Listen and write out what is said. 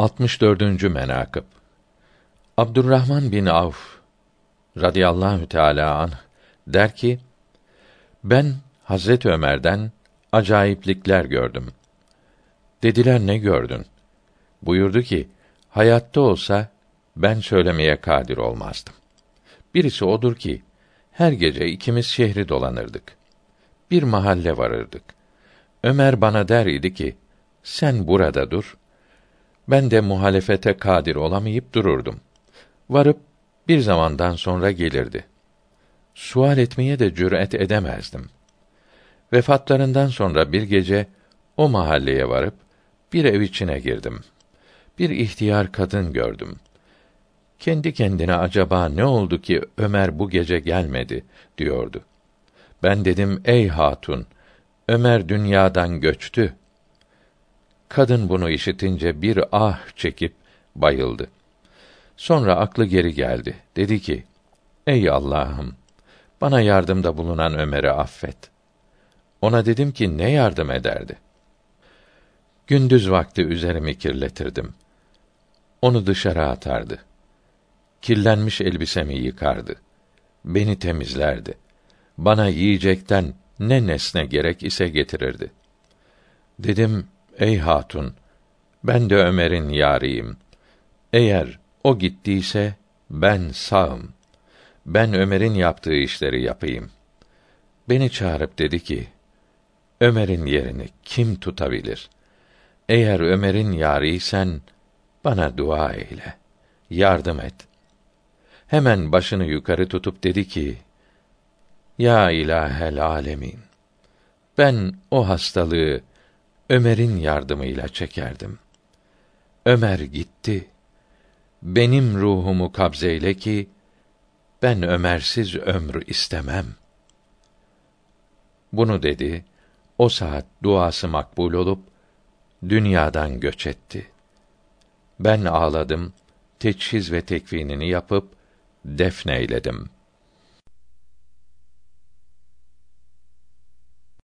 64. menakıb Abdurrahman bin Avf radıyallahu teala anh der ki ben Hazret Ömer'den acayiplikler gördüm. Dediler ne gördün? Buyurdu ki hayatta olsa ben söylemeye kadir olmazdım. Birisi odur ki her gece ikimiz şehri dolanırdık. Bir mahalle varırdık. Ömer bana der idi ki sen burada dur. Ben de muhalefete kadir olamayıp dururdum. Varıp bir zamandan sonra gelirdi. Sual etmeye de cüret edemezdim. Vefatlarından sonra bir gece o mahalleye varıp bir ev içine girdim. Bir ihtiyar kadın gördüm. Kendi kendine acaba ne oldu ki Ömer bu gece gelmedi diyordu. Ben dedim ey hatun Ömer dünyadan göçtü. Kadın bunu işitince bir ah çekip bayıldı. Sonra aklı geri geldi. Dedi ki: Ey Allah'ım, bana yardımda bulunan Ömer'i affet. Ona dedim ki ne yardım ederdi? Gündüz vakti üzerimi kirletirdim. Onu dışarı atardı. Kirlenmiş elbisemi yıkardı. Beni temizlerdi. Bana yiyecekten ne nesne gerek ise getirirdi. Dedim, ey hatun, ben de Ömer'in yarıyım. Eğer o gittiyse ben sağım. Ben Ömer'in yaptığı işleri yapayım. Beni çağırıp dedi ki: Ömer'in yerini kim tutabilir? Eğer Ömer'in yarıysen bana dua eyle. Yardım et. Hemen başını yukarı tutup dedi ki: Ya ilahel alemin. Ben o hastalığı Ömer'in yardımıyla çekerdim. Ömer gitti benim ruhumu kabzeyle ki ben Ömersiz ömrü istemem. Bunu dedi. O saat duası makbul olup dünyadan göç etti. Ben ağladım, teçhiz ve tekfinini yapıp defneyledim.''